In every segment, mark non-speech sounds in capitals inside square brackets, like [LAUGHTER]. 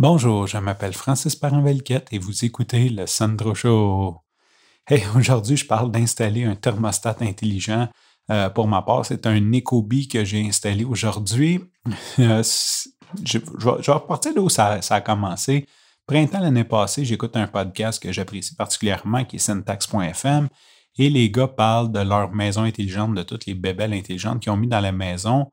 Bonjour, je m'appelle Francis Parent-Velquette et vous écoutez le Sandro Show. Hey, [LAUGHS] aujourd'hui, je parle d'installer un thermostat intelligent. Euh, pour ma part, c'est un Ecobee que j'ai installé aujourd'hui. Euh, je, vais repartir d'où ça, ça, a commencé. Printemps l'année passée, j'écoute un podcast que j'apprécie particulièrement qui est syntax.fm et les gars parlent de leur maison intelligente, de toutes les bébelles intelligentes qu'ils ont mis dans la maison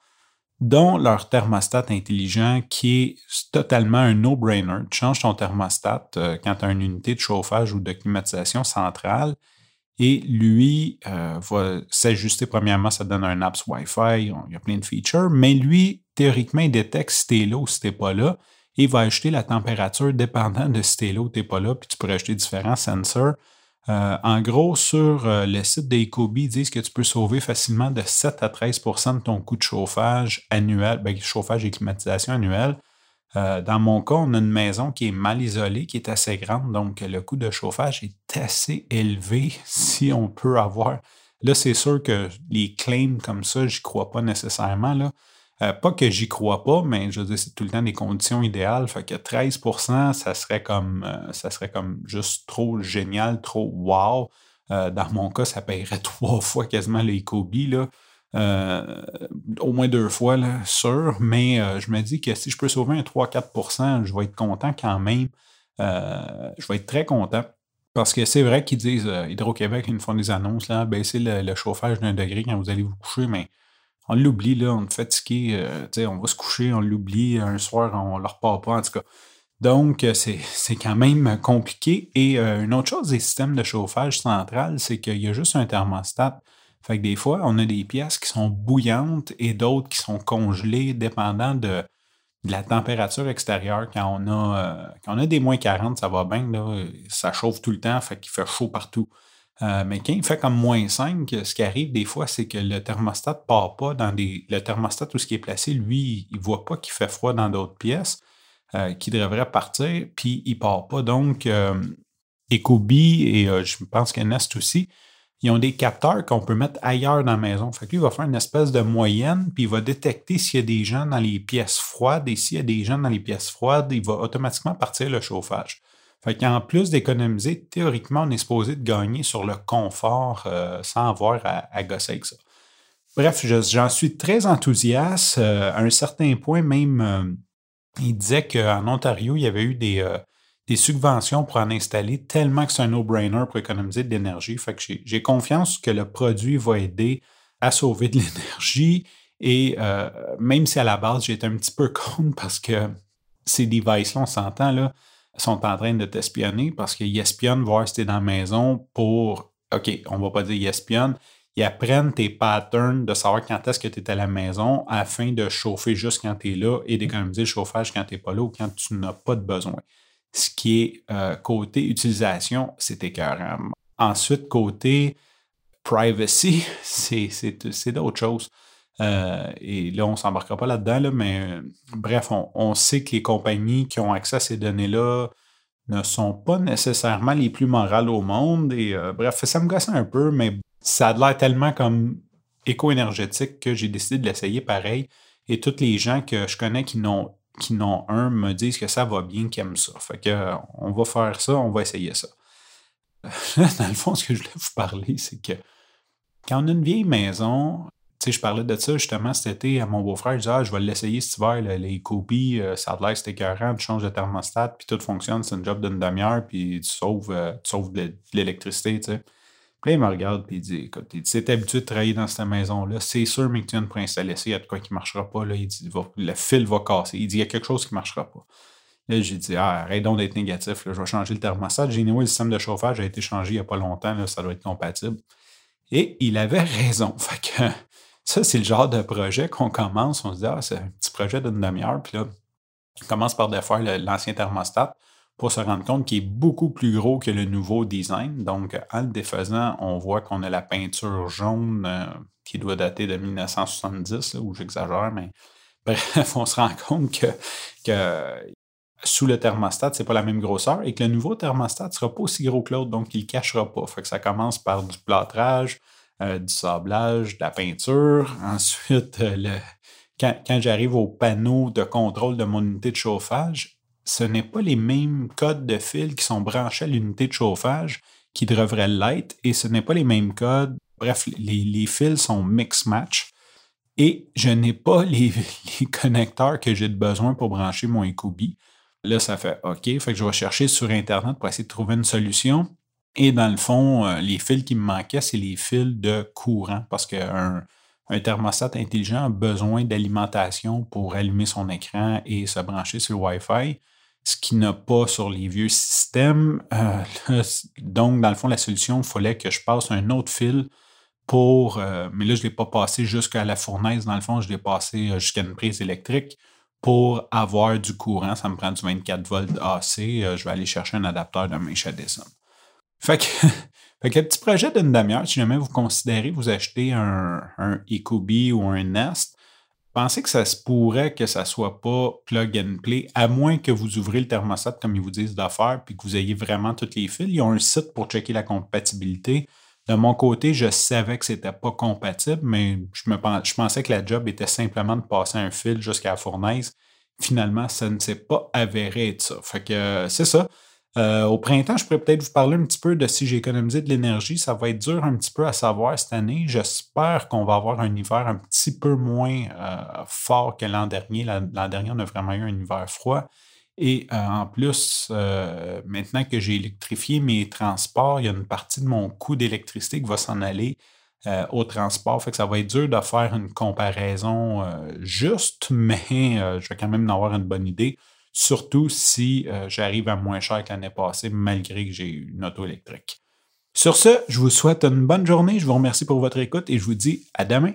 dont leur thermostat intelligent qui est totalement un no-brainer. Tu changes ton thermostat euh, quand tu as une unité de chauffage ou de climatisation centrale et lui euh, va s'ajuster. Premièrement, ça donne un apps Wi-Fi, il y a plein de features, mais lui, théoriquement, il détecte si tu es là ou si tu n'es pas là et va ajuster la température dépendant de si tu es là ou tu n'es pas là, puis tu peux acheter différents sensors. Euh, en gros, sur euh, le site d'Ecobee, ils disent que tu peux sauver facilement de 7 à 13% de ton coût de chauffage annuel, ben, chauffage et climatisation annuel. Euh, dans mon cas, on a une maison qui est mal isolée, qui est assez grande, donc le coût de chauffage est assez élevé [LAUGHS] si on peut avoir. Là, c'est sûr que les claims comme ça, je n'y crois pas nécessairement. Là. Euh, pas que j'y crois pas, mais je veux dire, c'est tout le temps des conditions idéales. Fait que 13% ça serait comme euh, ça serait comme juste trop génial, trop wow. Euh, dans mon cas, ça paierait [LAUGHS] trois fois quasiment les Kobe, là. au moins deux fois, là, sûr. Mais je me dis que si je peux sauver un 3-4% je vais être content quand même. je vais être très content. Parce que c'est vrai qu'ils disent, Hydro-Québec, ils nous font des annonces, là, baisser le, le chauffage d'un degré quand vous allez vous coucher, mais on l'oublie, là, on est fatigué, euh, on va se coucher, on l'oublie, un soir, on ne le repart pas, en tout cas. Donc, euh, [LAUGHS] c'est quand même compliqué. Et euh, une autre chose des systèmes de chauffage central, c'est qu'il y a juste un thermostat. Fait que des fois, on a des pièces qui sont bouillantes et d'autres qui sont congelées, dépendant de, la température extérieure. Quand on a, quand on a des moins 40, ça va bien, là, ça chauffe tout le temps, fait qu'il fait chaud partout. Euh, mais quand il fait comme moins 5, ce qui arrive des fois, c'est que le thermostat ne part pas dans des. Le thermostat, tout ce qui est placé, lui, il ne voit pas qu'il fait froid dans d'autres pièces, euh, qui devrait partir, puis il ne part pas. Donc, euh, Ecobee et je pense que Nest aussi, ils ont des capteurs qu'on peut mettre ailleurs dans la maison. Fait que lui, il va faire une espèce de moyenne, puis il va détecter s'il y a des gens dans les pièces froides, et s'il y a des gens dans les pièces froides, il va automatiquement partir le chauffage. Fait qu'en plus d'économiser, théoriquement, on est supposé de gagner sur le confort euh, sans avoir à, gosser avec ça. Bref, j'en suis très enthousiaste. Euh, à un certain point, même, euh, il disait qu'en Ontario, il y avait eu des, subventions pour en installer tellement que c'est un no-brainer pour économiser de l'énergie. Fait que j'ai confiance que le produit va aider à sauver de [LAUGHS] l'énergie. Et même si à la base, j'étais un petit peu contre parce que ces devices-là, on s'entend, là, sont en train de t'espionner parce qu'ils espionnent voir si tu es dans la maison pour, OK, on va pas dire ils espionnent, ils apprennent tes patterns de savoir quand est-ce que tu es à la maison afin de chauffer juste quand tu es là et d'économiser le chauffage quand tu n'es pas là ou quand tu n'as pas de besoin. Ce qui est euh, côté utilisation, c'est écœurant. Ensuite, côté privacy, [LAUGHS] c'est d'autres choses. Euh, et là, on ne s'embarquera pas là-dedans, mais euh, bref, on, sait que les compagnies qui ont accès à ces données-là ne sont pas nécessairement les plus morales au monde. Et euh, bref, ça me gosse un peu, mais ça a l'air tellement comme éco-énergétique que j'ai décidé de l'essayer pareil. Et tous les gens que je connais qui n'ont qui n'ont un me disent que ça va bien, qu'ils aiment ça. Fait que on va faire ça, on va essayer ça. [LAUGHS] Dans le fond, ce que je voulais vous parler, c'est que quand on a une vieille maison, je parlais de ça justement cet été à mon beau-frère. Je disais, ah, je vais l'essayer cet hiver, les copies, euh, ça a l'air c'était écœurant, tu changes de thermostat, puis tout fonctionne, c'est un job d'une demi-heure, puis tu sauves, euh, tu sauves de, l'électricité, tu sais. Puis là, il me regarde, puis il dit, écoute, il dit, habitué de travailler dans cette maison-là, c'est sûr, mais que tu viens pour installer ça, il y a de quoi qui ne marchera pas, là. Il dit, le fil va casser. Il dit, il y a quelque chose qui ne marchera pas. Là, j'ai dit, ah, arrête donc d'être négatif, je vais changer le thermostat. J'ai dit, le système de chauffage a été changé il n'y a pas longtemps, là, ça doit être compatible. Et il avait [LAUGHS] raison. Fait que ça, c'est le genre de projet qu'on commence. On se dit, ah, c'est un petit projet d'une demi-heure. Puis là, on commence par défaire l'ancien thermostat pour se rendre compte qu'il est beaucoup plus gros que le nouveau design. Donc, en le défaisant, on voit qu'on a la peinture jaune euh, qui doit dater de 1970, où j'exagère, mais [LAUGHS] bref, on se rend compte que, que sous le thermostat, c'est pas la même grosseur et que le nouveau thermostat ne sera pas aussi gros que l'autre, donc il ne cachera pas. Fait que ça commence par du plâtrage, du sablage, de la peinture. [LAUGHS] Ensuite, euh, quand, j'arrive au panneau de contrôle de mon unité de chauffage, ce n'est pas les mêmes codes de fil qui sont branchés à l'unité de chauffage qui devraient l'être et ce n'est pas les mêmes codes. Bref, les, fils sont mix-match et je n'ai pas [LAUGHS] les, connecteurs que j'ai besoin pour brancher mon Ecobee. Là, ça fait OK, fait que je vais chercher sur Internet pour essayer de trouver une solution. Et dans le fond, euh, les fils qui me manquaient, c'est les fils de courant parce qu'un un thermostat intelligent a besoin d'alimentation pour allumer son écran et se brancher sur le Wi-Fi, ce qui n'a pas sur les vieux systèmes. Euh, [LAUGHS] donc, dans le fond, la solution, il fallait que je passe un autre fil pour. Euh, mais là, je ne l'ai pas passé jusqu'à la fournaise. Dans le fond, je l'ai passé jusqu'à une prise électrique pour avoir du courant. Ça me prend du 24 volts AC. je vais aller chercher un adapteur de Mesh Edison. Fait que, [LAUGHS] fait que petit projet d'une demi-heure, si jamais vous considérez vous acheter un, un Ecobee ou un Nest, pensez que ça se pourrait que ça ne soit pas plug and play, à moins que vous ouvrez le thermostat comme ils vous disent d'affaires, puis que vous ayez vraiment toutes les fils. Ils ont un site pour checker la compatibilité. De mon côté, je savais que ce n'était pas compatible, mais je, me, je pensais que la job était simplement de passer un fil jusqu'à la fournaise. Finalement, ça ne s'est pas avéré être ça. Fait que c'est ça. Euh, au printemps, je pourrais peut-être vous parler un petit peu de si j'ai économisé de l'énergie. Ça va être dur un petit peu à savoir cette année. J'espère qu'on va avoir un hiver un petit peu moins euh, fort que l'an dernier. L'an dernier, on a vraiment eu un hiver froid. Et euh, en plus, maintenant que j'ai électrifié mes transports, il y a une partie de mon coût d'électricité qui va s'en aller au transport. Fait que ça va être dur de faire une comparaison juste, [LAUGHS] mais je vais quand même en avoir une bonne idée surtout si euh, j'arrive à moins cher que l'année passée, malgré que j'ai une auto électrique. Sur ce, je vous souhaite une bonne journée, je vous remercie pour votre écoute et je vous dis à demain.